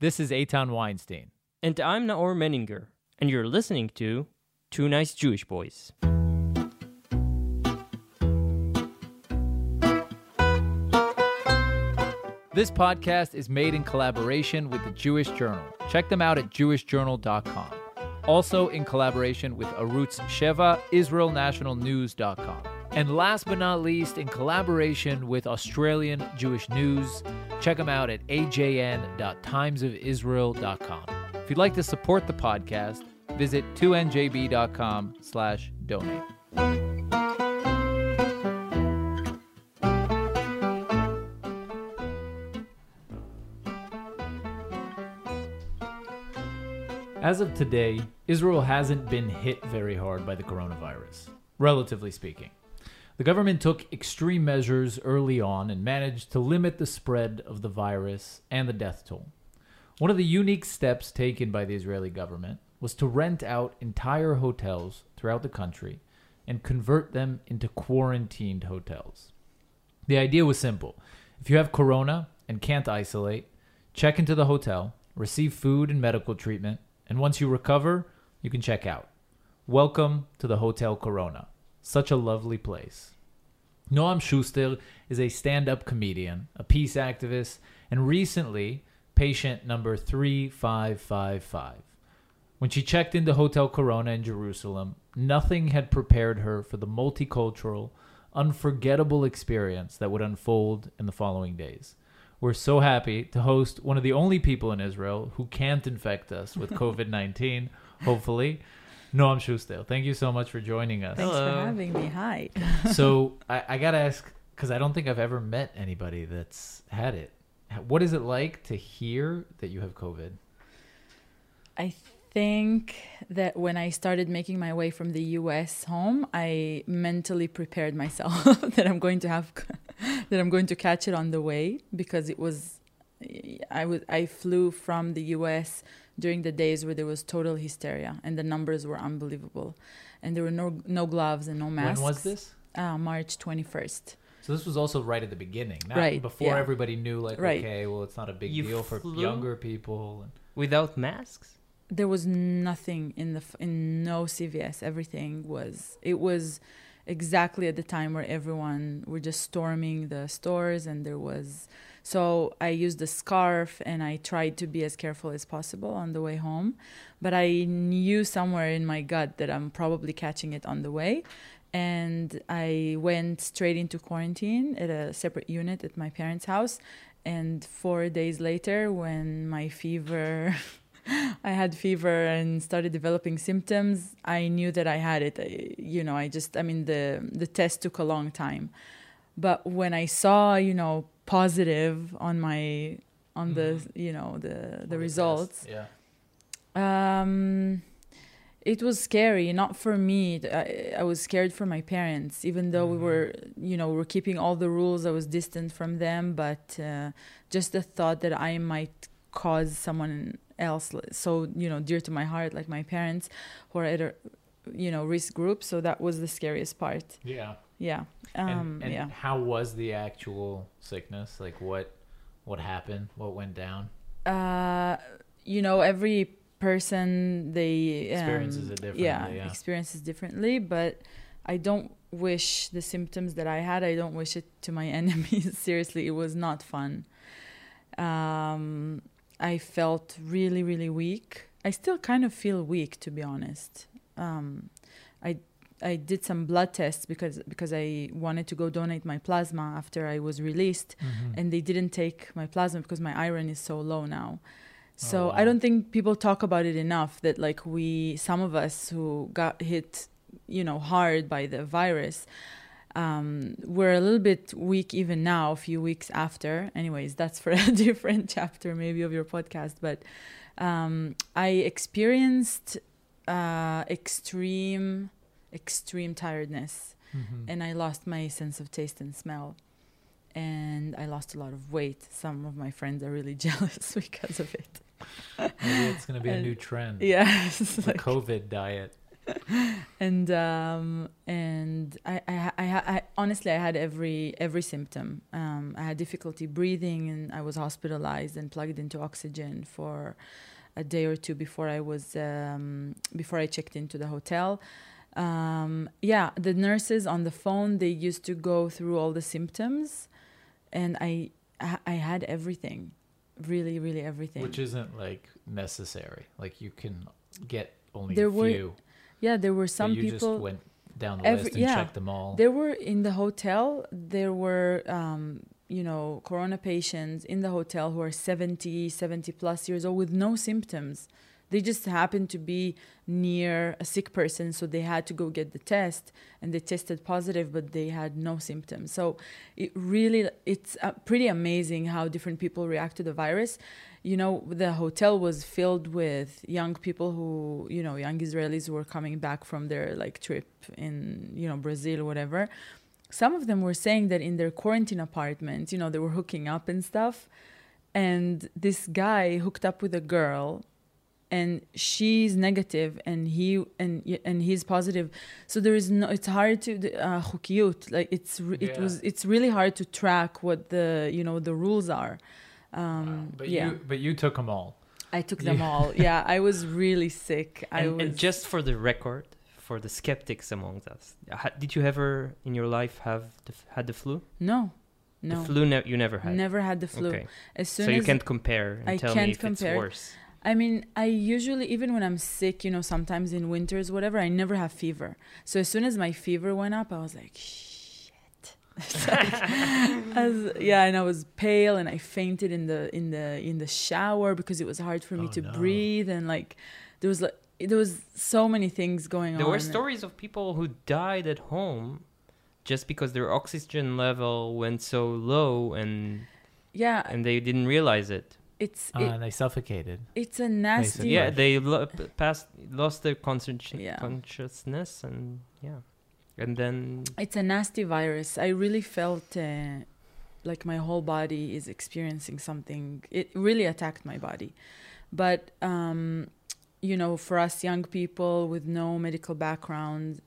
This is Eitan Weinstein. And I'm Naor Menninger, and you're listening to Two Nice Jewish Boys. This podcast is made in collaboration with the Jewish Journal. Check them out at jewishjournal.com. Also in collaboration with Arutz Sheva, IsraelNationalNews.com. And last but not least, in collaboration with Australian Jewish News, check them out at ajn.timesofisrael.com. If you'd like to support the podcast, visit 2njb.com slash donate. As of today, Israel hasn't been hit very hard by the coronavirus, relatively speaking. The government took extreme measures early on and managed to limit the spread of the virus and the death toll. One of the unique steps taken by the Israeli government was to rent out entire hotels throughout the country and convert them into quarantined hotels. The idea was simple. If you have corona and can't isolate, check into the hotel, receive food and medical treatment, and once you recover, you can check out. Welcome to the Hotel Corona. Such a lovely place. Noam Schuster is a stand up comedian, a peace activist, and recently patient number 3555. When she checked into Hotel Corona in Jerusalem, nothing had prepared her for the multicultural, unforgettable experience that would unfold in the following days. We're so happy to host one of the only people in Israel who can't infect us with COVID 19, hopefully. Noam Schuster, thank you so much for joining us. Thanks Hello. for having me. Hi. so I, I gotta ask because I don't think I've ever met anybody that's had it. What is it like to hear that you have COVID? I think that when I started making my way from the US home, I mentally prepared myself that I'm going to have that I'm going to catch it on the way because it was I was I flew from the US during the days where there was total hysteria and the numbers were unbelievable and there were no no gloves and no masks. When was this? Uh, March 21st. So this was also right at the beginning, not Right, before yeah. everybody knew like Right. okay, well it's not a big You deal for younger people. Without masks? there was nothing in the in no CVS. Everything was it was exactly at the time where everyone were just storming the stores, and there was. So I used a scarf and I tried to be as careful as possible on the way home, but I knew somewhere in my gut that I'm probably catching it on the way. And I went straight into quarantine at a separate unit at my parents' house. And four days later, when my fever I had fever and started developing symptoms, I knew that I had it. I, you know, I just, I mean, the the test took a long time, but when I saw, you know, positive on my on the, you know, the the results, Yeah. um, it was scary. Not for me. I, I was scared for my parents, even though we Mhm. were, you know, we were keeping all the rules. I was distant from them, but uh, just the thought that I might cause someone else so you know dear to my heart, like my parents, who are at a, you know, risk group. So that was the scariest part. Yeah. Yeah. Um, and and yeah. how was the actual sickness? Like what what happened? What went down? uh you know every person they um, Experiences it differently, yeah, yeah. experiences differently but i don't wish the symptoms that i had i don't wish it to my enemies seriously it was not fun um i felt really really weak i still kind of feel weak to be honest um i I did some blood tests because because I wanted to go donate my plasma after I was released, Mhm. and they didn't take my plasma because my iron is so low now. So Oh, I don't think people talk about it enough that like we some of us who got hit, you know, hard by the virus, um, we're a little bit weak even now, a few weeks after. Anyways, that's for a different chapter maybe of your podcast. But um, I experienced uh, extreme, extreme tiredness Mhm. and I lost my sense of taste and smell. And I lost a lot of weight. Some of my friends are really jealous because of it. Maybe it's gonna be a new trend. Yes. The like- COVID diet. and um, and I, I, I, I honestly I had every every symptom. Um, I had difficulty breathing, and I was hospitalized and plugged into oxygen for a day or two before I was um, before I checked into the hotel. Um, yeah, the nurses on the phone they used to go through all the symptoms, and I I had everything, really, really everything. Which isn't like necessary. Like you can get only There a were few. yeah, there were some you people. You just went down the every- list and yeah. checked them all. There were in the hotel, there were, um, you know, corona patients in the hotel who are 70, 70 plus years old with no symptoms. They just happened to be near a sick person, so they had to go get the test and they tested positive, but they had no symptoms. So it really, it's uh, pretty amazing how different people react to the virus. You know, the hotel was filled with young people who, you know, young Israelis who were coming back from their like trip in, you know, Brazil whatever. Some of them were saying that in their quarantine apartment, you know, they were hooking up and stuff. And this guy hooked up with a girl and she's negative and he and and he's positive so there is no it's hard to uh like it's it yeah. was it's really hard to track what the you know the rules are um wow. but yeah you, but you took them all i took them all yeah i was really sick and, was... and just for the record for the skeptics among us did you ever in your life have the, had the flu no no. The flu ne- you never had. Never had the flu. Okay. As soon so as you can't compare and I tell me if compare. it's worse. I mean, I usually, even when I'm sick, you know, sometimes in winters, whatever, I never have fever. So as soon as my fever went up, I was like, shit. It's like- as, yeah, and I was pale and I fainted in the in the in the shower because it was hard for me Oh, to no. breathe and like there was like there was so many things going There on. There were stories of people who died at home just because their oxygen level went so low and Yeah, and they didn't realize it. It's Uh, it, they suffocated. it's a nasty. Yeah. Yeah, they lo- passed lost their consci- Yeah. consciousness and yeah. And then It's a nasty virus. I really felt uh, like my whole body is experiencing something. It really attacked my body. But, um, you know, for us young people with no medical background,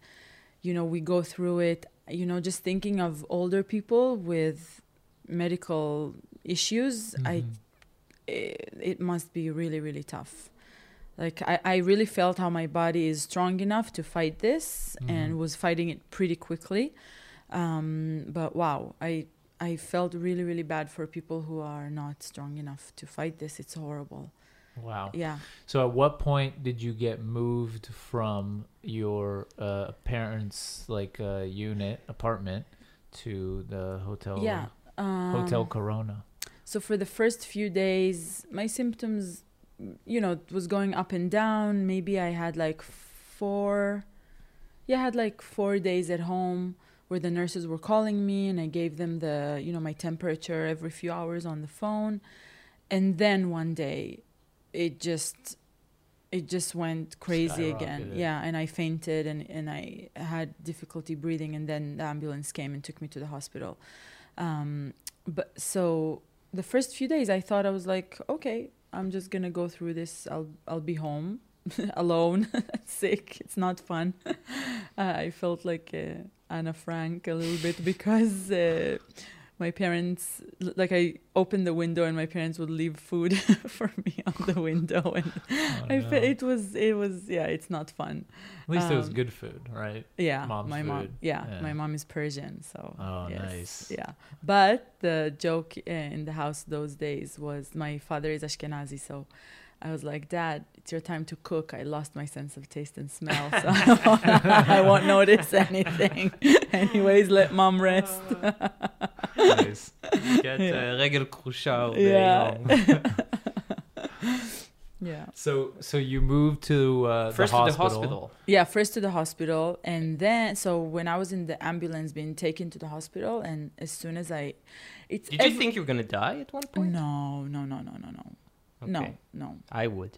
you know, we go through it. You know, just thinking of older people with medical issues, I Mhm. It, it must be really really tough like I, I really felt how my body is strong enough to fight this and Mhm. was fighting it pretty quickly um, but wow i i felt really really bad for people who are not strong enough to fight this it's horrible Wow. yeah So at what point did you get moved from your uh, parents' like uh, unit apartment to the hotel? yeah um, Hotel Corona. So for the first few days, my symptoms, you know, was going up and down. Maybe I had like four, yeah, I had like four days at home where the nurses were calling me and I gave them the, you know, my temperature every few hours on the phone. And then one day, it just, it just went crazy again. Yeah, and I fainted and, and I had difficulty breathing. And then the ambulance came and took me to the hospital. Um, but so the first few days I thought I was like, okay, I'm just gonna go through this. I'll I'll be home alone, sick. It's not fun. uh, I felt like uh, Anna Frank a little bit because uh, my parents, like I opened the window and my parents would leave food for me on the window, and Oh, I no. fe- it was it was yeah, it's not fun. At least it was um, good food, right? Yeah, Mom's my mom. Yeah, Yeah. my mom is Persian, so. Oh, yes, nice. Yeah, but the joke in the house those days was my father is Ashkenazi, so I was like, Dad, it's your time to cook. I lost my sense of taste and smell, so I, won't, notice anything. Anyways, let mom rest. nice. Get yeah. uh. Yeah. yeah. So, so you moved to uh, first the hospital. to the hospital. Yeah, first to the hospital, and then so when I was in the ambulance, being taken to the hospital, and as soon as I, it's did you think you were gonna die at one point? No, no, no, no, no, no Okay. no, I would.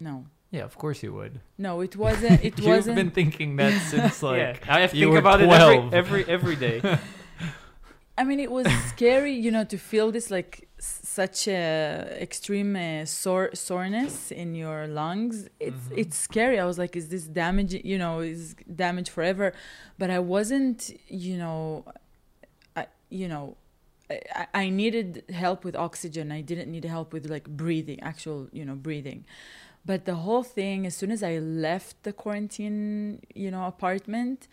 no, Yeah, of course you would. no. It wasn't. It was You've wasn't. been thinking that since like yeah, I have to you think were about it 12. every every every day. I mean, it was scary, you know, to feel this like s- such a extreme uh, sore soreness in your lungs. It's Mhm. it's scary. I was like, is this damage? You know, is damage forever? But I wasn't. You know, I you know. I, I needed help with oxygen. I didn't need help with like breathing, actual, you know, breathing. But the whole thing, as soon as I left the quarantine, you know, apartment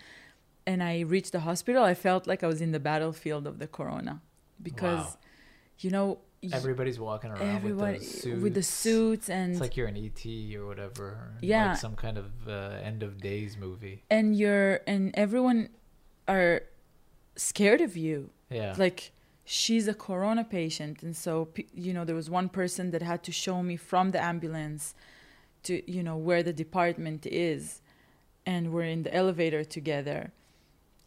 and I reached the hospital, I felt like I was in the battlefield of the corona because, Wow. you know, Everybody's walking around with the suits. with the suits and It's like you're an ET or whatever. Yeah. Like some kind of uh, end of days movie. and you're and everyone are scared of you. Yeah. like she's a corona patient and so you know there was one person that had to show me from the ambulance to you know where the department is and we're in the elevator together.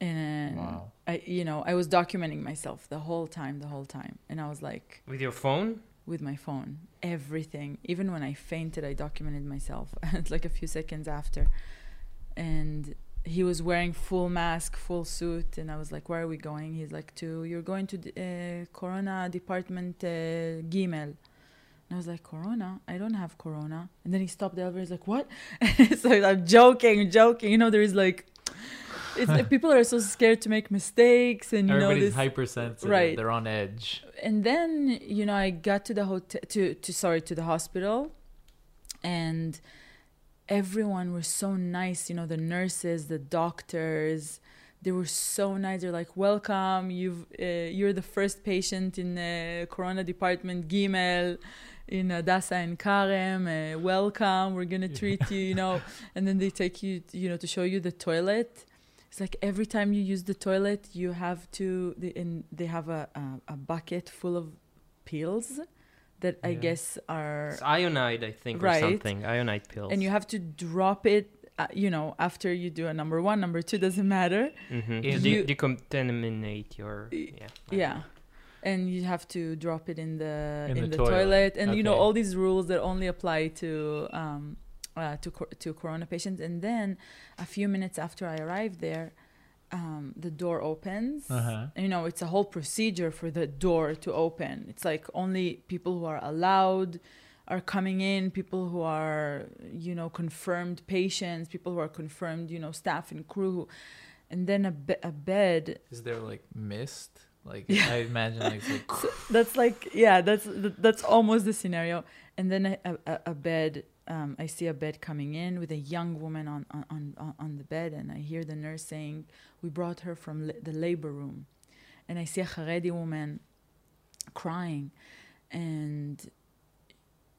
And wow. i you know i was documenting myself the whole time the whole time. And i was like With your phone? with my phone. Everything. Even when i fainted i documented myself like a few seconds after. And he was wearing full mask full suit and i was like where are we going he's like to you're going to the, uh, corona department uh, gimel and i was like corona i don't have corona and then he stopped the elevator he's like what so i'm joking joking you know there's like it's people are so scared to make mistakes and you know Everybody's this hypersensitive. Right. They're on edge. and then you know i got to the hotel to, to sorry to the hospital and everyone was so nice you know the nurses the doctors they were so nice they're like welcome you've uh, you're the first patient in the corona department gimel in Hadassah Ein Kerem, uh, welcome. We're gonna treat you, you know, and then they take you, you know, to show you the toilet. It's like every time you use the toilet, you have to. They, and they have a, a a bucket full of pills that I guess are It's ionide, I think, Right. or something. Ionide pills. and you have to drop it uh, you know after you do a number one number two doesn't matter mm-hmm. In- to de- You- decontaminate your. Yeah. yeah and you have to drop it in the In in, the the, toilet. toilet. and you know all these rules that only apply to um uh, to cor- to corona patients and then a few minutes after i arrived there um, the door opens Uh-huh. you know it's a whole procedure for the door to open it's like only people who are allowed are coming in people who are you know confirmed patients people who are confirmed you know staff and crew and then a, be- a bed Is there like mist? Like Yeah. I imagine like, it's like that's like yeah that's that's almost the scenario and then a, a, a bed um, i see a bed coming in with a young woman on, on, on, on the bed and i hear the nurse saying we brought her from la- the labor room and i see a haredi woman crying and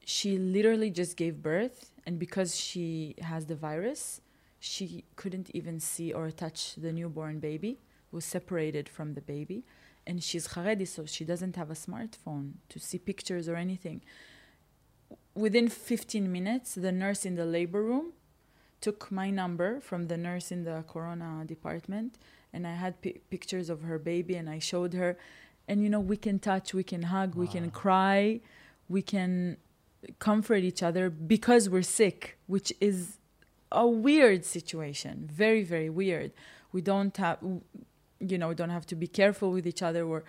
she literally just gave birth and because she has the virus she couldn't even see or touch the newborn baby was separated from the baby and she's Haredi, so she doesn't have a smartphone to see pictures or anything. Within 15 minutes, the nurse in the labor room took my number from the nurse in the corona department, and I had pi- pictures of her baby, and I showed her. And you know, we can touch, we can hug, we can cry, we can comfort each other because we're sick, which is a weird situation. Very, very weird. We don't have you know we don't have to be careful with each other or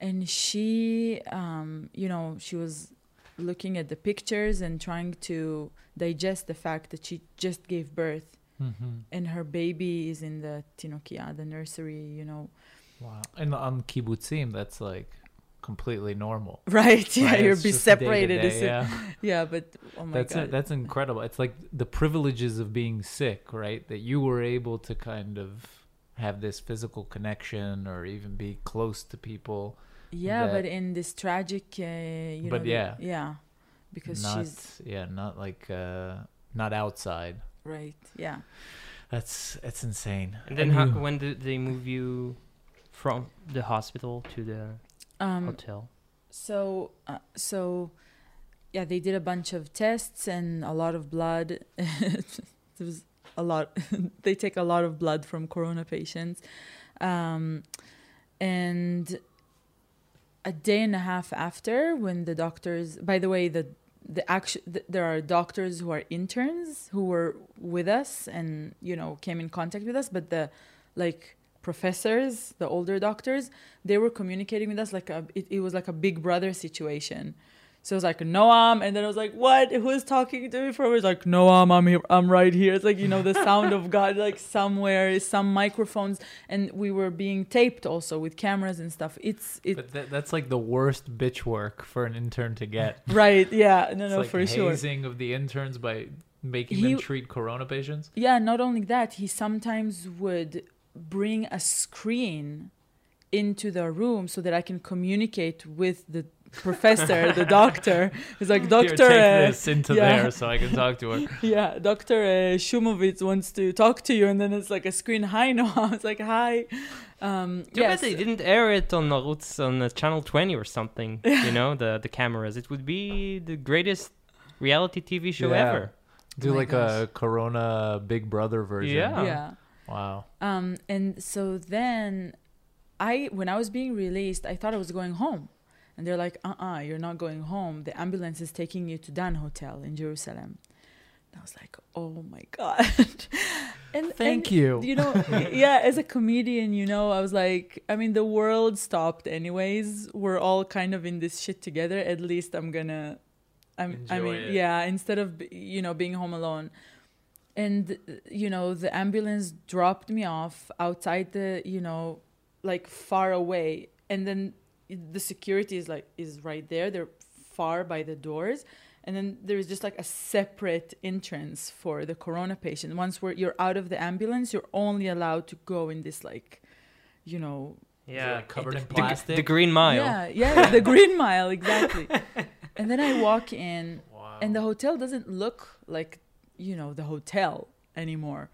and she um you know she was looking at the pictures and trying to digest the fact that she just gave birth Mhm. and her baby is in the tinokia the nursery you know wow. And on kibbutzim, that's like completely normal. right yeah right? you're be day separated day, as soon- yeah. yeah but oh my that's god it. That's incredible. It's like the privileges of being sick, right? That you were able to kind of have this physical connection or even be close to people. Yeah that- but in this tragic uh, you But know the- yeah. yeah because not she's yeah, not like uh not outside. right yeah That's it's insane. And then how, when did they move you from the hospital to the um hotel? So, uh, so, yeah, they did a bunch of tests and a lot of blood. there was a lot. they take a lot of blood from corona patients, um, and a day and a half after, when the doctors. By the way, the the action th- there are doctors who are interns who were with us and you know came in contact with us, but the like professors, the older doctors, they were communicating with us like a, it, it was like a big brother situation. So it was like Noam, and then I was like, "What? Who is talking to me from?" Was like Noam, I'm here, I'm right here. It's like you know the sound of God, like somewhere, some microphones, and we were being taped also with cameras and stuff. It's it But that, that's like the worst bitch work for an intern to get. right, yeah, no, no, like for sure. hazing of the interns by making He- them treat corona patients. Yeah, not only that, he sometimes would bring a screen into the room so that I can communicate with the professor, the doctor. He's like, Here, Doctor, take uh, this into yeah. there so I can talk to her. yeah, Doctor uh, Shumovitz wants to talk to you, and then it's like a screen. Hi, no, I was like, hi. Um, Too yes, bad they didn't air it on Narutz on uh, channel 20 or something. you know, the the cameras. It would be the greatest reality TV show Yeah. ever. Do Oh my like a Corona Big Brother version. Yeah. yeah. Wow. Um, and so then I when I was being released, I thought I was going home. And they're like, uh uh-uh, uh, you are not going home. The ambulance is taking you to Dan Hotel in Jerusalem. And I was like, oh my God. and Thank and, you. You know, yeah, as a comedian, you know, I was like, I mean, the world stopped anyways. We're all kind of in this shit together. At least I'm gonna, I'm, I mean, it. yeah, instead of, you know, being home alone and you know the ambulance dropped me off outside the you know like far away and then the security is like is right there they're far by the doors and then there is just like a separate entrance for the corona patient once we're, you're out of the ambulance you're only allowed to go in this like you know Yeah, like covered in the, plastic? The, Green Mile. yeah yeah the green mile exactly and then i walk in Wow. and the hotel doesn't look like you know the hotel anymore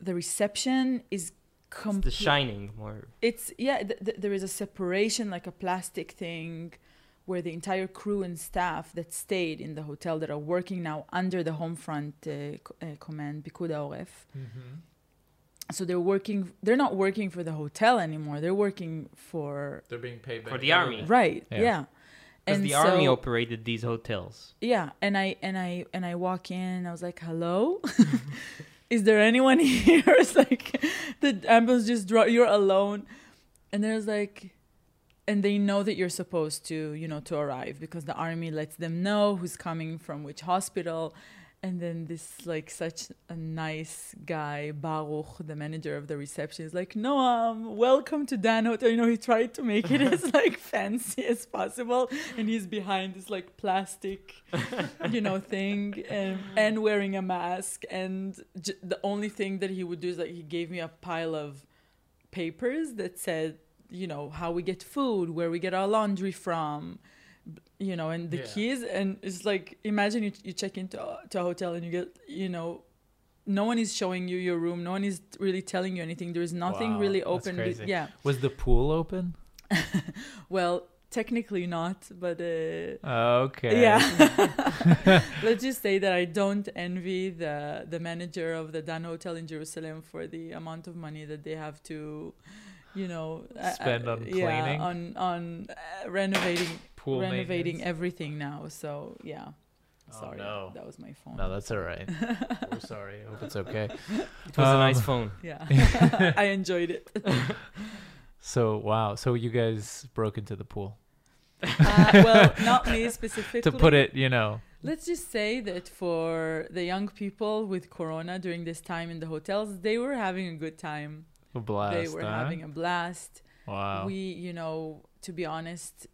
the reception is It's the Shining more. it's yeah th- th- there is a separation like a plastic thing where the entire crew and staff that stayed in the hotel that are working now under the home front uh, co- uh, command Pikud Oref. Mhm. so they're working they're not working for the hotel anymore they're working for They're being paid by For the the army. right Yeah. yeah, Because And the army operated these hotels. yeah and i and i and i walk in i was like hello is there anyone here? It's like the ambulance just draw you're alone. And there's like and they know that you're supposed to you know to arrive because the army lets them know who's coming from which hospital and then this like such a nice guy baruch the manager of the reception is like no um welcome to dan hotel. You know he tried to make it as like fancy as possible and he's behind this like plastic you know thing and and wearing a mask. And j- the only thing that he would do is like he gave me a pile of papers that said you know how we get food where we get our laundry from you know and the Yeah. keys and it's like imagine you, you check into a, to a hotel and you get you know no one is showing you your room no one is really telling you anything there's nothing Wow, really open be- crazy. yeah Was the pool open? well technically not but uh Okay. Yeah. Let's just say that I don't envy the the manager of the Dan Hotel in Jerusalem for the amount of money that they have to, you know, uh, Spend on yeah, cleaning? on on uh, renovating Pool renovating everything now. So yeah. Oh, Sorry, no. that was my phone. No, that's all right. We're sorry. I hope it's okay. It was a nice Um, phone. yeah, I enjoyed it. So wow. So you guys broke into the pool Uh, well, not me specifically. to put it, you know. Let's just say that for the young people with Corona during this time in the hotels, they were having a good time. A blast. they were huh? having a blast. wow. We, you know, to be honest,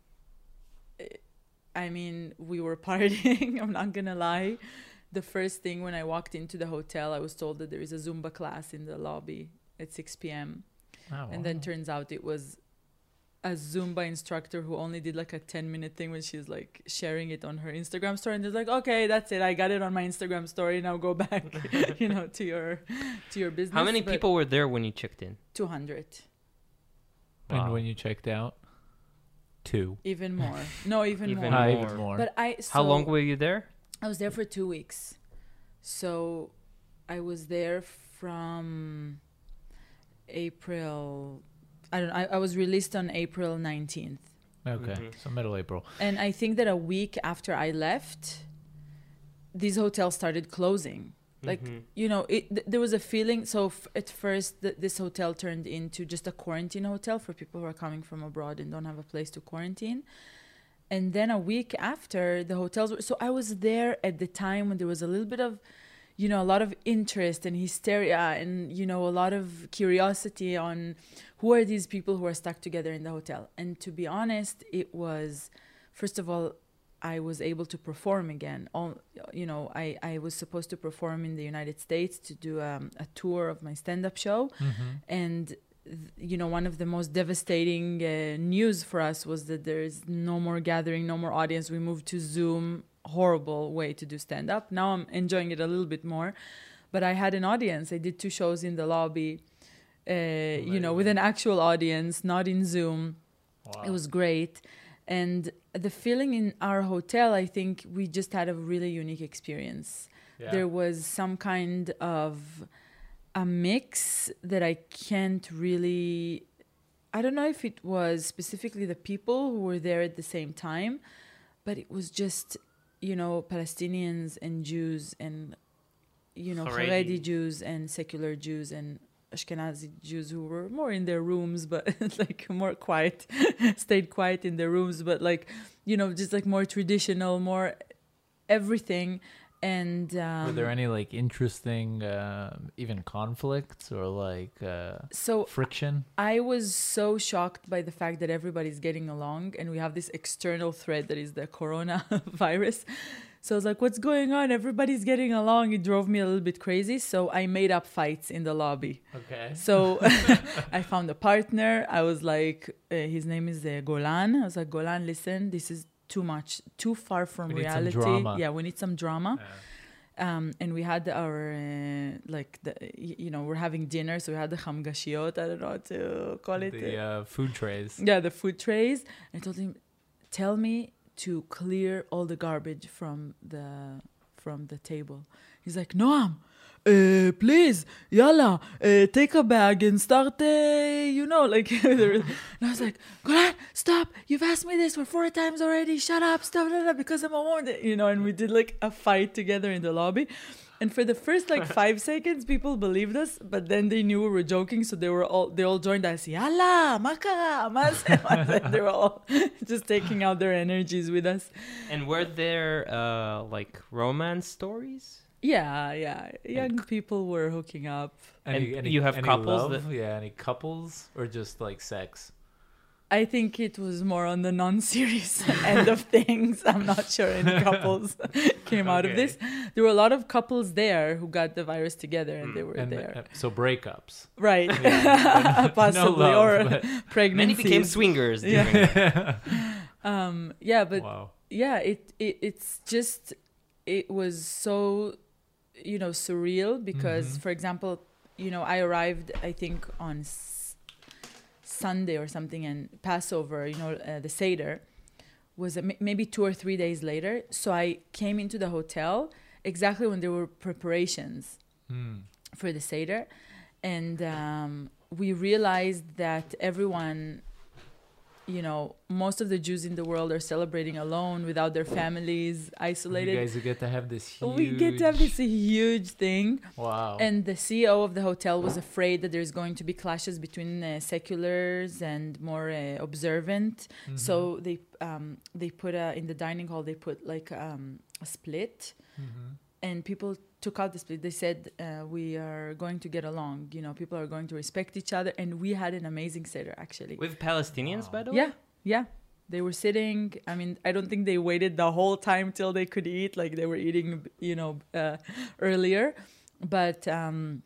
I mean, we were partying. I'm not gonna lie. The first thing when I walked into the hotel, I was told that there is a Zumba class in the lobby at 6 p.m. Oh, ah, And then turns out it was a Zumba instructor who only did like a 10 minute thing when she's like sharing it on her Instagram story. And it's like, okay, that's it. I got it on my Instagram story. Now go back, you know, to your to your business. How many But people were there when you checked in? 200. And when you checked out, two. Even more. No, even, Even more. More. even more. But I How long were you there? I was there for two weeks. So I was there from April. I don't. I, I was released on April 19th. okay. Mhm. So middle April. And I think that a week after I left, these hotels started closing. Like Mhm. you know, it th- there was a feeling. So f- at first, th- this hotel turned into just a quarantine hotel for people who are coming from abroad and don't have a place to quarantine. And then a week after, the hotels were. So I was there at the time when there was a little bit of, you know, a lot of interest and hysteria and you know a lot of curiosity on who are these people who are stuck together in the hotel. And to be honest, it was, first of all, I was able to perform again. All, you know, I, I was supposed to perform in the United States to do um, a tour of my stand up show. Mm-hmm. And, th- you know, one of the most devastating uh, news for us was that there is no more gathering, no more audience. We moved to Zoom, horrible way to do stand up. Now I'm enjoying it a little bit more. But I had an audience. I did two shows in the lobby, uh, you know, with an actual audience, not in Zoom. Wow. It was great. And the feeling in our hotel, I think we just had a really unique experience. Yeah. There was some kind of a mix that I can't really. I don't know if it was specifically the people who were there at the same time, but it was just, you know, Palestinians and Jews and, you know, Haredi. Haredi Jews and secular Jews and Ashkenazi Jews who were more in their rooms, but like more quiet, stayed quiet in their rooms, but like, you know, just like more traditional, more everything. And um, Were there any like interesting, uh, even conflicts or like uh, so friction? I was so shocked by the fact that everybody's getting along and we have this external threat that is the coronavirus. So I was like, what's going on? Everybody's getting along. It drove me a little bit crazy. So I made up fights in the lobby. Okay. So I found a partner. I was like, uh, his name is uh, Golan. I was like, Golan, listen, this is too much, too far from We reality. drama. Yeah, we need some drama um, and we had our uh, like the you know we're having dinner so we had the hamgashiot I don't know what to call it the uh, food trays. yeah the food trays I told him tell me to clear all the garbage from the from the table. He's like Noam uh, please yalla uh, take a bag and start uh, you know like and I was like Golan stop. You've asked me this for four times already. Shut up. Stop blah, blah, because I'm a woman you know and we did like a fight together in the lobby and for the first like five seconds people believed us but then they knew we were joking so they were all they all joined us yalla maka mas they were all just taking out their energies with us And were there uh, like romance stories? yeah yeah young people were hooking up And you have couples love? that- yeah, any couples or just like sex? I think it was more on the non-serious end of things. I'm not sure any couples came out of this. There were a lot of couples there who got the virus together, and they were And there. uh, so breakups. right, Yeah, possibly, no love, or but- pregnancy. Many became swingers. Yeah. Um, yeah, but wow. yeah, it, it it's just it was so you know surreal because, Mhm. for example, you know I arrived I think on s- Sunday or something, and Passover, you know, uh, the Seder was m- maybe two or three days later. So I came into the hotel exactly when there were preparations Hmm. for the Seder. And um, we realized that everyone, you know, most of the Jews in the world are celebrating alone without their families, isolated. You guys get to have this huge. We get to have this huge thing. Wow. And the CEO of the hotel was afraid that there's going to be clashes between uh, seculars and more uh, observant. Mhm. So they um, they put a, in the dining hall they put like um, a split, Mhm. and people took out the split. They said uh, we are going to get along. You know, people are going to respect each other, and we had an amazing seder actually. With Palestinians, Wow. by the way? yeah, yeah. They were sitting. I mean, I don't think they waited the whole time till they could eat. Like they were eating, you know, uh, earlier. But um,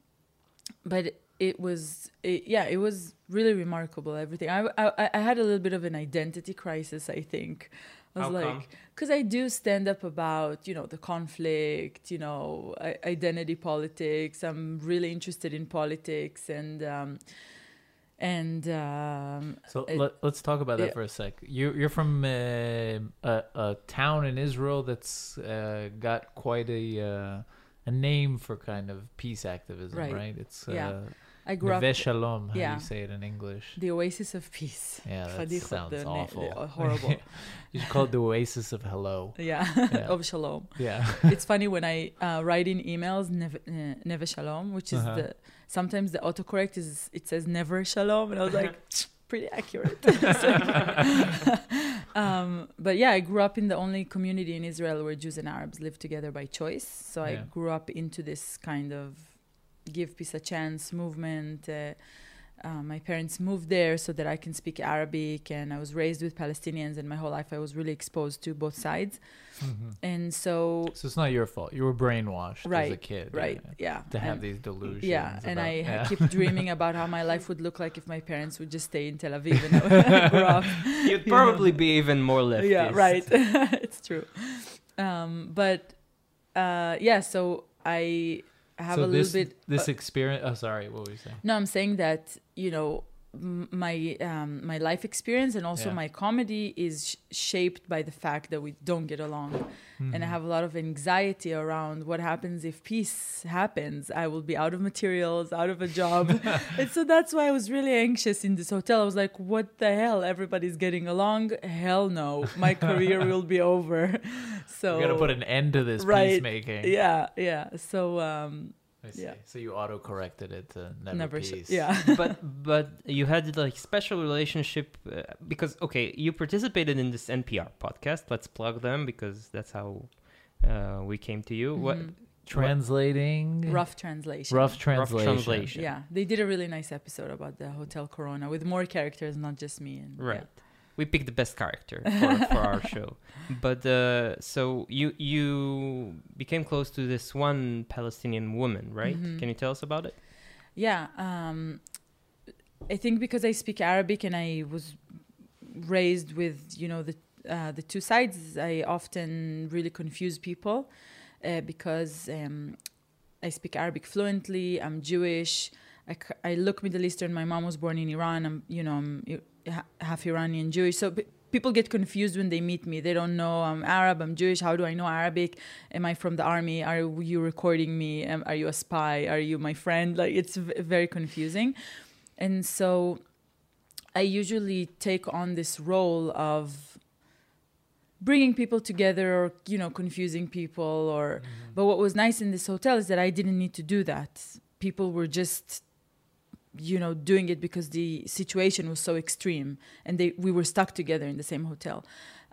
but it was, it, yeah, it was really remarkable. Everything. I, I I had a little bit of an identity crisis. I think. I was How like, come? Because I do stand up about you know the conflict, you know, I- identity politics. I'm really interested in politics and. Um, and um, So let, let's talk about that yeah. for a sec. You, you're from uh, a, a town in Israel that's uh, got quite a uh, a name for kind of peace activism, right? Right. It's uh, Yeah. I grew up Neve Shalom, how do yeah. you say it in English? the oasis of peace. Yeah, that sounds the awful. the- uh, horrible. you should call it the oasis of hello. Yeah, Yeah. of shalom. Yeah. it's funny when I uh, write in emails neve, uh, neve shalom, which is Uh-huh. the sometimes the autocorrect is it says never shalom, and I was like pretty accurate. um, but yeah, I grew up in the only community in Israel where Jews and Arabs live together by choice. So I grew up into this kind of give peace a chance movement. Uh, uh, my parents moved there so that I can speak Arabic, and I was raised with Palestinians, and my whole life I was really exposed to both sides. Mhm. And so So it's not your fault. You were brainwashed as a kid. right yeah, yeah To have and, these delusions. yeah and i yeah. keep dreaming about how my life would look like if my parents would just stay in tel aviv and I would grow up You'd you know. probably be even more leftist. yeah right it's true um but uh yeah so i have so a this, little bit This uh, experience. Oh, sorry. What were you saying? no i'm saying that you know my um, my life experience and also Yeah. my comedy is sh- shaped by the fact that we don't get along and I Mhm. have a lot of anxiety around what happens if peace happens. I will be out of materials, out of a job. and so that's why I was really anxious in this hotel. I was like, what the hell? Everybody's getting along? Hell no. My career will be over. So We gotta put an end to this right. peacemaking. Yeah, yeah. So um I see. yeah. So you auto corrected it to never, never sh- peace. yeah. but but you had like special relationship uh, because okay you participated in this npr podcast let's plug them because that's how uh, we came to you what Mhm. Translating. rough translation. Rough translation. rough translation. Yeah, they did a really nice episode about the Hotel Corona with more characters, not just me. And, yeah. We picked the best character for, for our show but uh, so you you became close to this one palestinian woman right Mhm. can you tell us about it Yeah, um, I think because I speak Arabic and I was raised with you know the uh, the two sides, I often really confuse people uh, because um, I speak Arabic fluently. I'm Jewish. I, I, look Middle Eastern. My mom was born in Iran. I'm you know I'm half Iranian Jewish. So. p- People get confused when they meet me. They don't know I'm Arab, I'm Jewish. How do I know Arabic? Am I from the army? Are you recording me? Am, are you a spy? Are you my friend? Like it's very confusing. And so I usually take on this role of bringing people together or you know confusing people or mm-hmm. but what was nice in this hotel is that I didn't need to do that. People were just you know doing it because the situation was so extreme and they we were stuck together in the same hotel.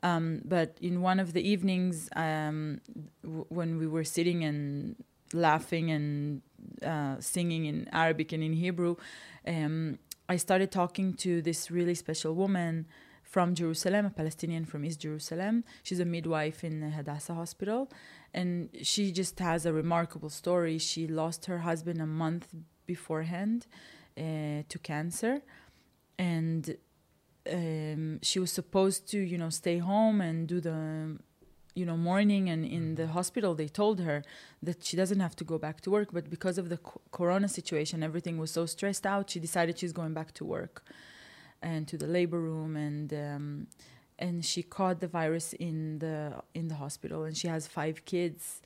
Um, but in one of the evenings um, w- when we were sitting and laughing and uh, singing in Arabic and in Hebrew, um, I started talking to this really special woman from Jerusalem, a Palestinian from East Jerusalem. She's a midwife in the Hadassah Hospital, and she just has a remarkable story. She lost her husband a month beforehand to cancer, and um, she was supposed to, you know, stay home and do the, you know, mourning. And in the hospital, they told her that she doesn't have to go back to work. But because of the co- corona situation, everything was so stressed out. She decided she's going back to work and to the labor room and um, and she caught the virus in the in the hospital and she has five kids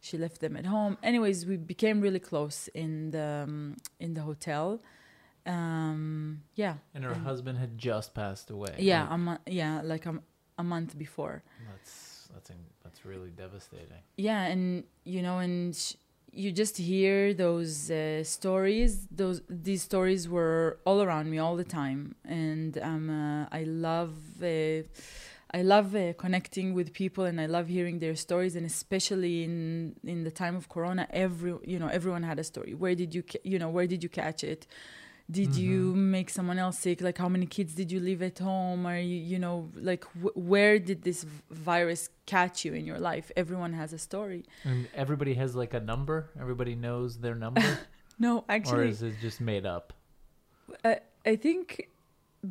she left them at home. Anyways we became really close in the um, in the hotel. Um yeah. And her husband had just passed away. yeah Like, a mo- yeah like a, a month before. That's that's in, that's really devastating. yeah and you know and sh- you just hear those uh, stories. Those these stories were all around me all the time. And um, uh, i love uh, i love uh, connecting with people and i love hearing their stories and especially in in the time of corona every you know everyone had a story. Where did you ca- you know where did you catch it? Did you make someone else sick? Like how many kids did you leave at home? Or you you know like wh- where did this v- virus catch you in your life? Everyone has a story. And everybody has like a number. Everybody knows their number, no actually or is it just made up? I, I think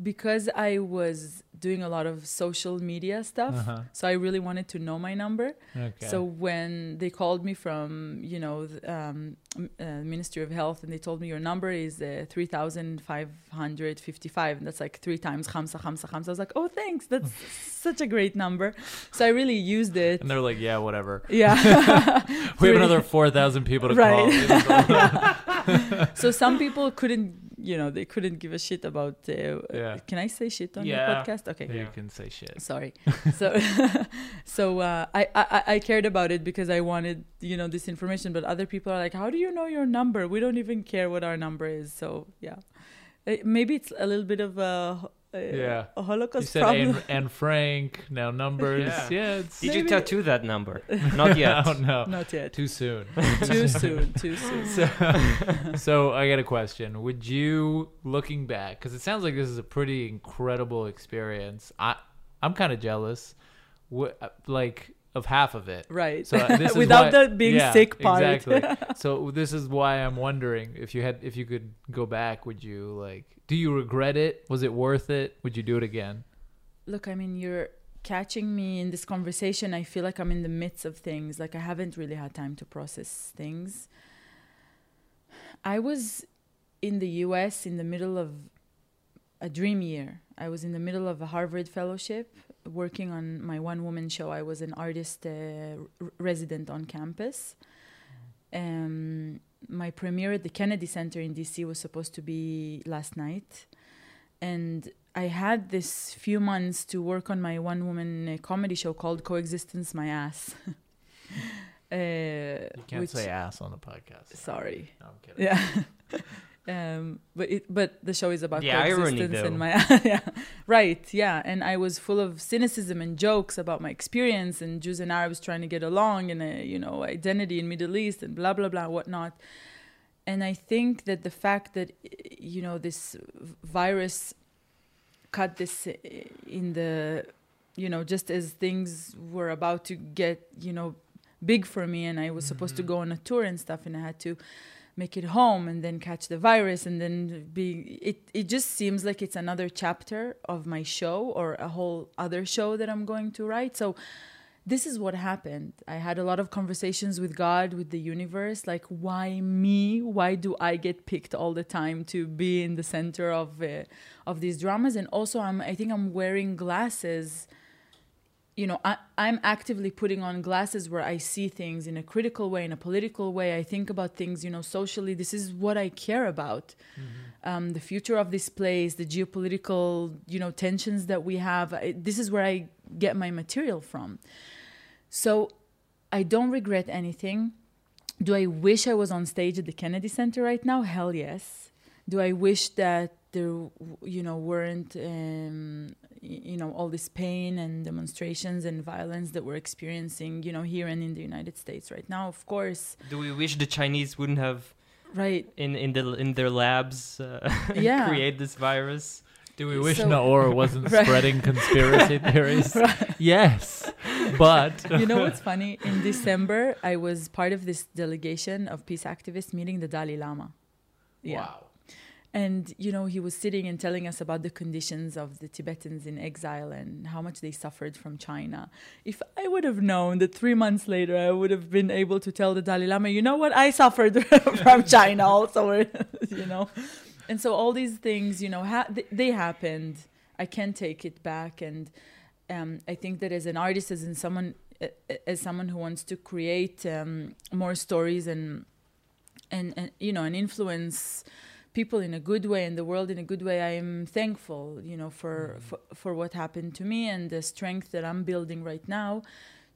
because I was doing a lot of social media stuff, Uh-huh. so I really wanted to know my number. Okay. So when they called me from, you know, the um, uh, Ministry of Health, and they told me your number is uh, three thousand five hundred fifty-five, and that's like three times khamsa khamsa khamsa. I was like, oh, thanks, that's such a great number. So I really used it. and they're like, yeah, whatever. Yeah. We have another four thousand people to Right. call. so some people couldn't, you know, they couldn't give a shit about. Uh, Yeah. Can I say shit on Yeah. your podcast? Okay. You can say shit. Sorry. so, so uh, I, I I cared about it because I wanted you know this information. But other people are like, how do you know your number? We don't even care what our number is. So yeah, Uh, maybe it's a little bit of a. Uh, Yeah. a You Holocaust said problem. Anne, Anne Frank, now numbers. Yeah. Yeah, it's Did you tattoo that number? Not yet. no, no, Not yet. too soon. too soon. Too soon. So, so I got a question. Would you, looking back, because it sounds like this is a pretty incredible experience. I, I'm kind of jealous, wh- like of half of it. Right. So uh, this is Without why- the being yeah, sick part. Exactly. so this is why I'm wondering if you had, if you could go back, would you like? Do you regret it? Was it worth it? Would you do it again? Look, I mean, you're catching me in this conversation. I feel like I'm in the midst of things. Like I haven't really had time to process things. I was in the US in the middle of a dream year. I was in the middle of a Harvard fellowship working on my one woman show. I was an artist uh, r- resident on campus. Um, my premiere at the Kennedy Center in DC was supposed to be last night. And I had this few months to work on my one woman uh, comedy show called Coexistence My Ass. uh, You can't which- say ass on the podcast. Sorry. No, I'm kidding. Yeah. um, but it, but the show is about The irony, coexistence and though. my yeah, right, yeah. And I was full of cynicism and jokes about my experience and Jews and Arabs trying to get along and a you know identity in Middle East and blah blah blah whatnot. And I think that the fact that you know this virus cut this uh, in the you know just as things were about to get you know big for me and I was supposed to Mhm. go on a tour and stuff and I had to make it home and then catch the virus and then be it it just seems like it's another chapter of my show or a whole other show that I'm going to write. So this is what happened. I had a lot of conversations with god with the universe like why me? Why do i get picked all the time to be in the center of uh, of these dramas? And also i'm i think i'm wearing glasses you know I, i'm actively putting on glasses where i see things in a critical way in a political way. I think about things you know socially. This is what i care about. Um, the future of this place the geopolitical you know tensions that we have I, this is where i get my material from. So i don't regret anything. Do i wish i was on stage at the kennedy center right now? Hell yes. Do i wish that there you know weren't um, you know all this pain and demonstrations and violence that we're experiencing you know here and in the united states right now of course Do we wish the Chinese wouldn't have right in in the in their labs uh, Yeah. create this virus? Do we wish So- Naor wasn't Right. spreading conspiracy theories? Yes, but you know what's funny? In December, I was part of this delegation of peace activists meeting the Dalai Lama. Yeah. wow. And, you know, he was sitting and telling us about the conditions of the Tibetans in exile and how much they suffered from China. If I would have known that three months later I would have been able to tell the Dalai Lama, you know what, I suffered from China also, you know. And so all these things, you know, ha- th- they happened. I can't take it back. And um, I think that as an artist, as in someone, as someone who wants to create um, more stories and, and, and, you know, and influence people in a good way and the world in a good way i am thankful you know for, for for what happened to me and the strength that i'm building right now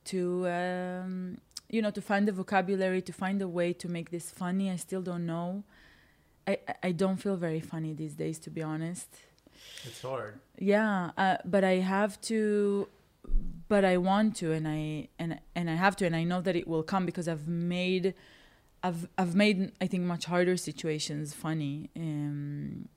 to um, you know to find the vocabulary to find a way to make this funny. I still don't know. I I- i don't feel very funny these days to be honest. It's hard. yeah uh, but i have to but i want to and i and and i have to and i know that it will come because i've made i've i've made i think much harder situations funny um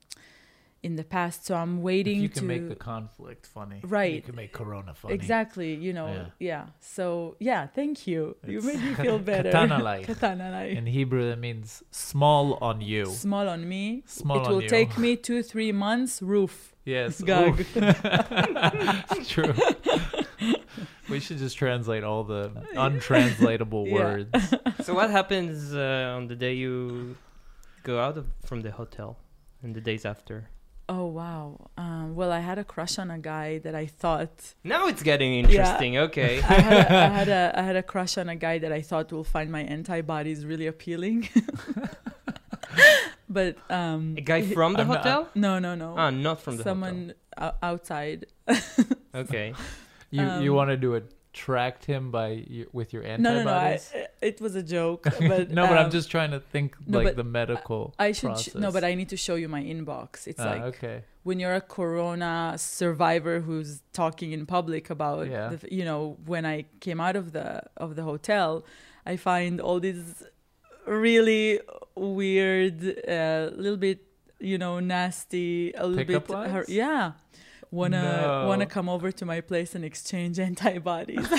in the past so i'm waiting If you can to make the conflict funny, right? You can make Corona funny. exactly you know Yeah. yeah. so yeah thank you you made me feel better Katanalai. Katanalai. In Hebrew, that means small on you. small on me Small it will you. take me two three months roof Yes. Gag. It's true. We should just translate all the untranslatable Yeah. words. so what happens uh, on the day you go out of, from the hotel and the days after? Oh wow. Um, well, I had a crush on a guy that I thought Now it's getting interesting. Okay. I had, a, I had a I had a crush on a guy that I thought will find my antibodies really appealing. but um, A guy from the I'm not- hotel? no, no, no. ah, not from the hotel. Someone o- outside. Okay. You you Um, wanted to attract him by with your antibodies? No, no, no. I, it was a joke. But no, but I'm um, just trying to think no, like the medical. I should sh- no, but I need to show you my inbox. It's Ah, like okay. when you're a corona survivor who's talking in public about Yeah. the, you know when i came out of the of the hotel i find all these really weird a little bit you know nasty a little bit yeah wanna No. wanna come over to my place and exchange antibodies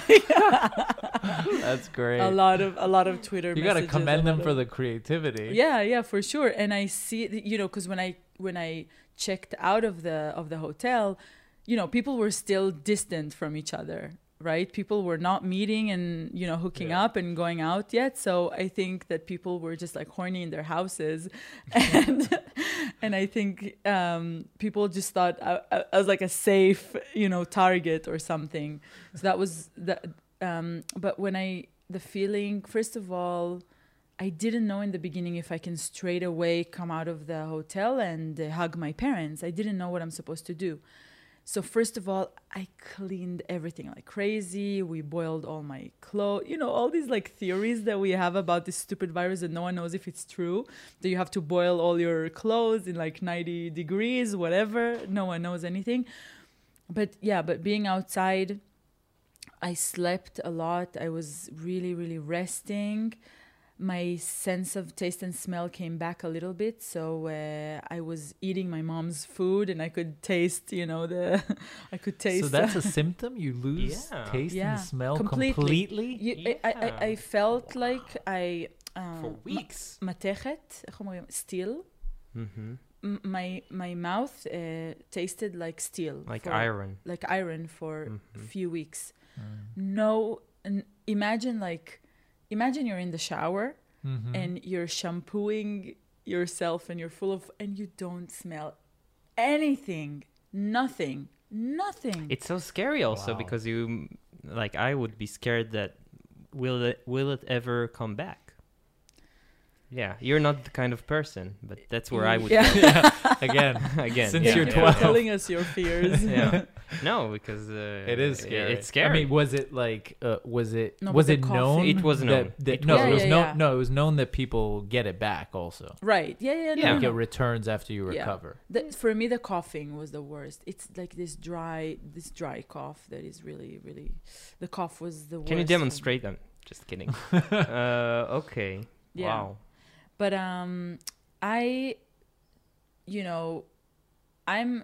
That's great. a lot of a lot of twitter you got to commend them lot for the creativity. yeah yeah for sure and i see you know because when i when i checked out of the of the hotel you know people were still distant from each other right people were not meeting and you know hooking Yeah. up and going out yet so i think that people were just like horny in their houses and and i think um people just thought I, I I was like a safe you know target or something so that was that um but when i the feeling first of all I didn't know in the beginning if I can straight away come out of the hotel and uh, hug my parents. I didn't know what I'm supposed to do. So first of all, I cleaned everything like crazy. We boiled all my clothes. You know, all these like theories that we have about this stupid virus that no one knows if it's true. That you have to boil all your clothes in like 90 degrees, whatever. No one knows anything. But yeah, but being outside, I slept a lot. I was really, really resting my sense of taste and smell came back a little bit. So uh, I was eating my mom's food, and I could taste, you know, the I could taste. So that's a symptom. You lose yeah. taste yeah. and smell completely. completely? You, yeah. I, I, I, felt wow. like I uh, for weeks matechet, still. Mm-hmm. My my mouth uh, tasted like steel, like for, iron, like iron for mm-hmm. a few weeks. Mm. No, n- imagine like imagine you're in the shower Mhm. and you're shampooing yourself and you're full of and you don't smell anything nothing nothing It's so scary also Wow. because you like I would be scared that will it will it ever come back? Yeah, you're not the kind of person, but that's where I would Yeah. go. Again, again. Since yeah, you're yeah, You're 12. telling us your fears yeah. No, because uh, it is scary. It's scary. I mean, was it like? Uh, was it? No, was but it the known? coughing- It was known. That, that, It no, was it was known. known. Yeah, yeah. No, it was known that people get it back also. right yeah yeah no, Yeah. Like no, it returns after you Yeah. recover. The- for me the coughing was the worst it's like this dry this dry cough that is really really the cough was the worst Can you for me. demonstrate them? Just kidding. uh, okay. Yeah. Wow. but um i you know i'm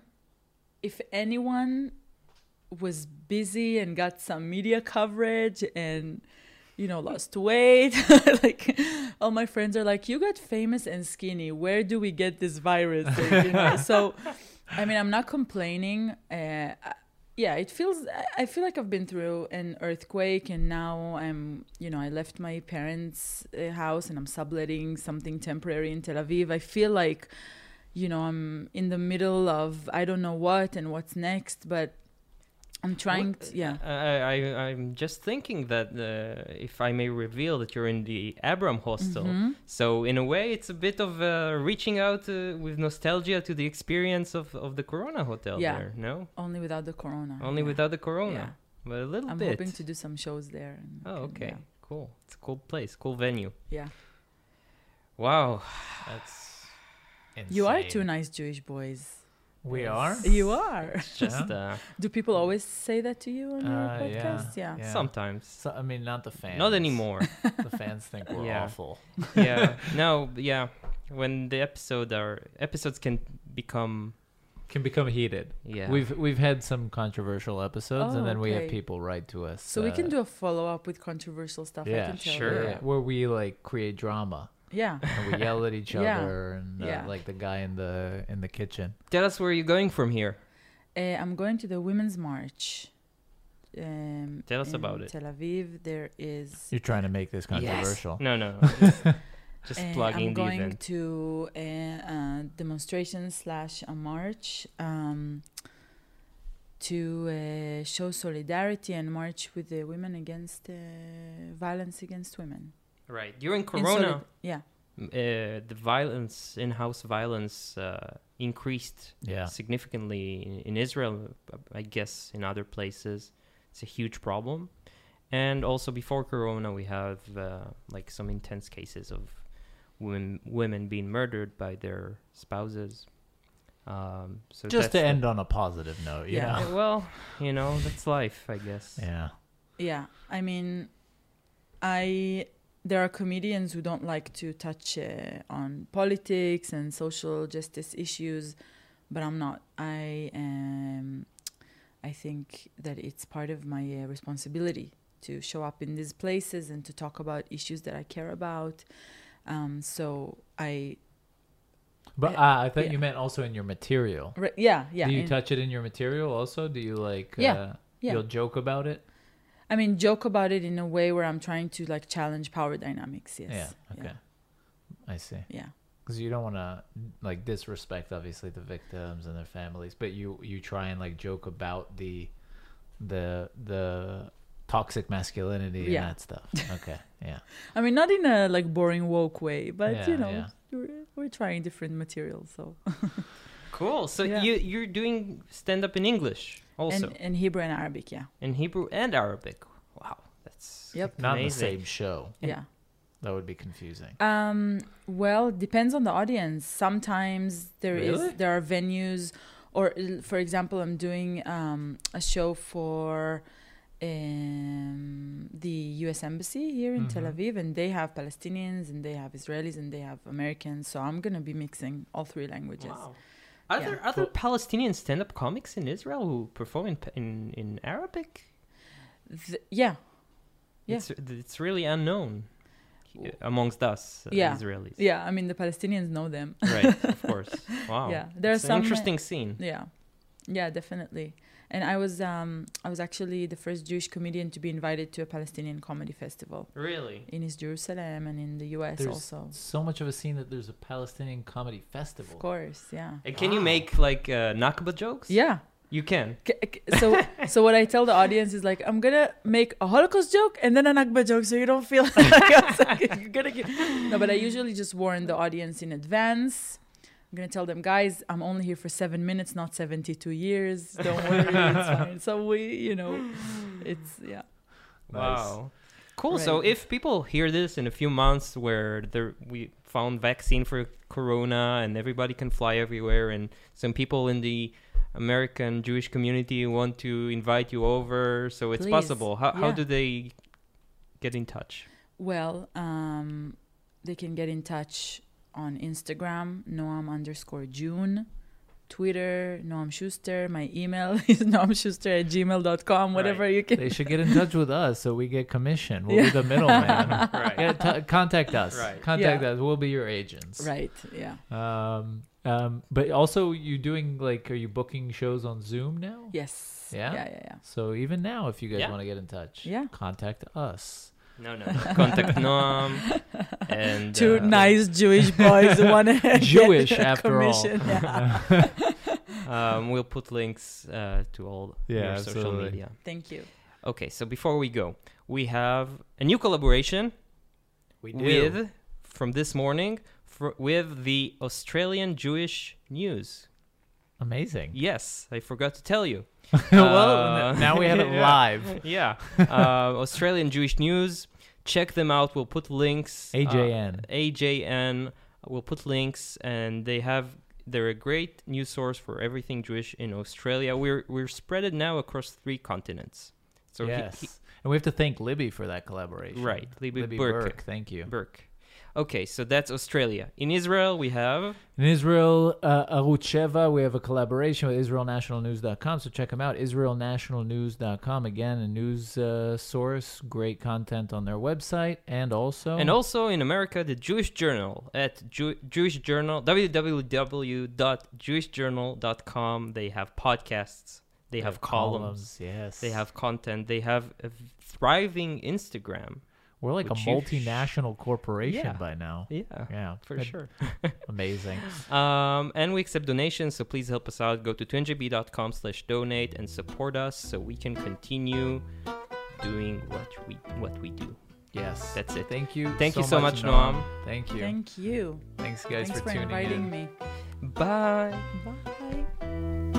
if anyone was busy and got some media coverage and you know lost weight like all my friends are like you got famous and skinny. Where do we get this virus? You know? so i mean i'm not complaining. Uh, yeah it feels I- feel like i've been through an earthquake and now i'm you know i left my parents uh, house and i'm subletting something temporary in tel aviv. I feel like you know i'm in the middle of i don't know what and what's next but i'm trying What- to, yeah I, I I'm just thinking that uh, if I may reveal that you're in the Abraham hostel, Mhm. so in a way it's a bit of uh, reaching out uh, with nostalgia to the experience of, of the Corona hotel Yeah. there. No, only without the corona only yeah. without the Corona, yeah but a little bit. i'm hoping to do some shows there and oh, okay, cool. It's a cool place, cool venue. yeah Wow. That's you are two nice jewish boys We are. you are It's just uh, do people always say that to you on your Uh, yeah. podcast yeah, Yeah. sometimes. So, I mean, not the fans. Not anymore. The fans think we're Yeah. awful. yeah. No. Yeah. When the episode are episodes can become Can become heated. yeah. We've we've had some controversial episodes, Oh, and then we have people write to us. So we can uh, do a follow up with controversial stuff. I Yeah, can tell you. sure. yeah, where we like create drama Yeah. and we yell at each Yeah. other and uh, Yeah. like the guy in the in the kitchen. Tell us where you're going from here. Uh, I'm going to the Women's March. Um, Tell us in about it. Tel Aviv. There is. You're trying to make this controversial. No, no. no. Just, just uh, plugging I'm going event. to a, a demonstration slash a march um, to uh, show solidarity and march with the women against uh, violence against women. Right. During Corona, solid- yeah. uh, the violence, in-house violence, uh, increased Yeah. significantly in, in Israel. uh, I guess in other places, it's a huge problem. And also before Corona, we have uh, like some intense cases of women women being murdered by their spouses. Um, so Just to that's the- end on a positive note, you Yeah. know? Well, you know, that's life, I guess. Yeah. Yeah, I mean, I there are comedians who don't like to touch uh, on politics and social justice issues, but I'm not. I um, I think that it's part of my uh, responsibility to show up in these places and to talk about issues that I care about. Um, so I, But uh, I thought Yeah. you meant also in your material. re- yeah, yeah. Do you touch it in your material also? Do you like Yeah. uh, Yeah. you'll joke about it? I mean, joke about it in a way where I'm trying to like challenge power dynamics. Yes. Yeah. Okay. I see. Yeah. Because you don't want to like disrespect obviously the victims and their families, but you you try and like joke about the the the toxic masculinity Yeah. and that stuff. Okay. Yeah. I mean, not in a like boring woke way, but Yeah, you know, yeah. we're, we're trying different materials. So Cool. So Yeah. you you're doing stand up in English also and, and Hebrew and Arabic, yeah, in Hebrew and Arabic. Wow, that's Yep. Not the same show. And- yeah. That would be confusing. Um, well, depends on the audience. Sometimes there is Really? there are venues, or for example, I'm doing um, a show for um, the U.S. Embassy here in Tel Mhm. Aviv, and they have Palestinians and they have Israelis and they have Americans. So I'm gonna be mixing all three languages. Wow. Are Yeah. there other. Palestinian stand-up comics in Israel who perform in in, in Arabic? Th- yeah, Yeah. It's, it's really unknown amongst us uh, Yeah. Israelis. yeah. I mean, the Palestinians know them. Right, of course. Wow. Yeah, there's an some uh, interesting scene. Yeah, yeah, definitely. And I was um I was actually the first Jewish comedian to be invited to a Palestinian comedy festival Really? in East Jerusalem and in the U.S. There's also. so much of a scene that there's a Palestinian comedy festival. Of course, yeah, And can you make like uh, Nakba jokes? yeah. You can. K- k- So, so what I tell the audience is like, I'm gonna make a Holocaust joke and then a Nakba joke, so you don't feel like I'm like, you're gonna get. No, but I usually just warn the audience in advance. I'm gonna tell them, guys, I'm only here for seven minutes, not 72 years. Don't worry, it's fine. So we, you know, it's yeah. Nice. Wow. Cool. So if people hear this in a few months where there we found vaccine for corona and everybody can fly everywhere and some people in the American Jewish community want to invite you over so it's Please. possible. How how do they get in touch? Well, um, they can get in touch on Instagram, Noam underscore June, Twitter, Noam Schuster. My email is noamschuster at gmail.com, whatever Right. you can. They should get in touch with us so we get commission. We'll Yeah. be the middleman. Right. Yeah, t- contact us. Right. Contact Yeah. us. We'll be your agents. Right, yeah. Um, um, but also, you doing like, are you booking shows on Zoom now? Yes. Yeah? Yeah, yeah, yeah. So even now, if you guys Yeah. want to get in touch, Yeah. contact us. No, no. no. Contact Noam and Two uh, nice Jewish boys who want to Jewish get after all. Yeah. um, we'll put links uh, to all Yeah, your social media. Thank you. Okay, so before we go, we have a new collaboration We with from this morning fr- with the Australian Jewish News. Amazing. Yes, I forgot to tell you. well, Uh, now we have it yeah. live. Yeah, uh, Australian Jewish News. Check them out. We'll put links. uh, AJN. AJN. We'll put links, and they have. They're a great news source for everything Jewish in Australia. We're we're spreaded now across three continents. So he- yes. he- and we have to thank Libby for that collaboration. Right, Libby Libby Burke. Burke. Thank you. Burke. Okay, so that's Australia. In Israel, we have In Israel, uh, Arutz Sheva, we have a collaboration with IsraelNationalNews.com, so check them out. IsraelNationalNews.com, again, a news uh, source, great content on their website, and also and also in America the Jewish Journal at Jew- Jewish Journal www.jewishjournal.com. They have podcasts. They have columns. Yes, They have content. They have a thriving Instagram. We're like a which you sh- multinational corporation Yeah. by now. Yeah, Yeah, for good- sure. Amazing. Um, and we accept donations, so please help us out. Go to twinjb.com slash donate and support us so we can continue doing what we what we do. Yes. That's it. Thank you. Thank you so much, Noam. Thank you. Thank you. Thanks, guys, Thanks for, for tuning inviting in. me. Bye. Bye.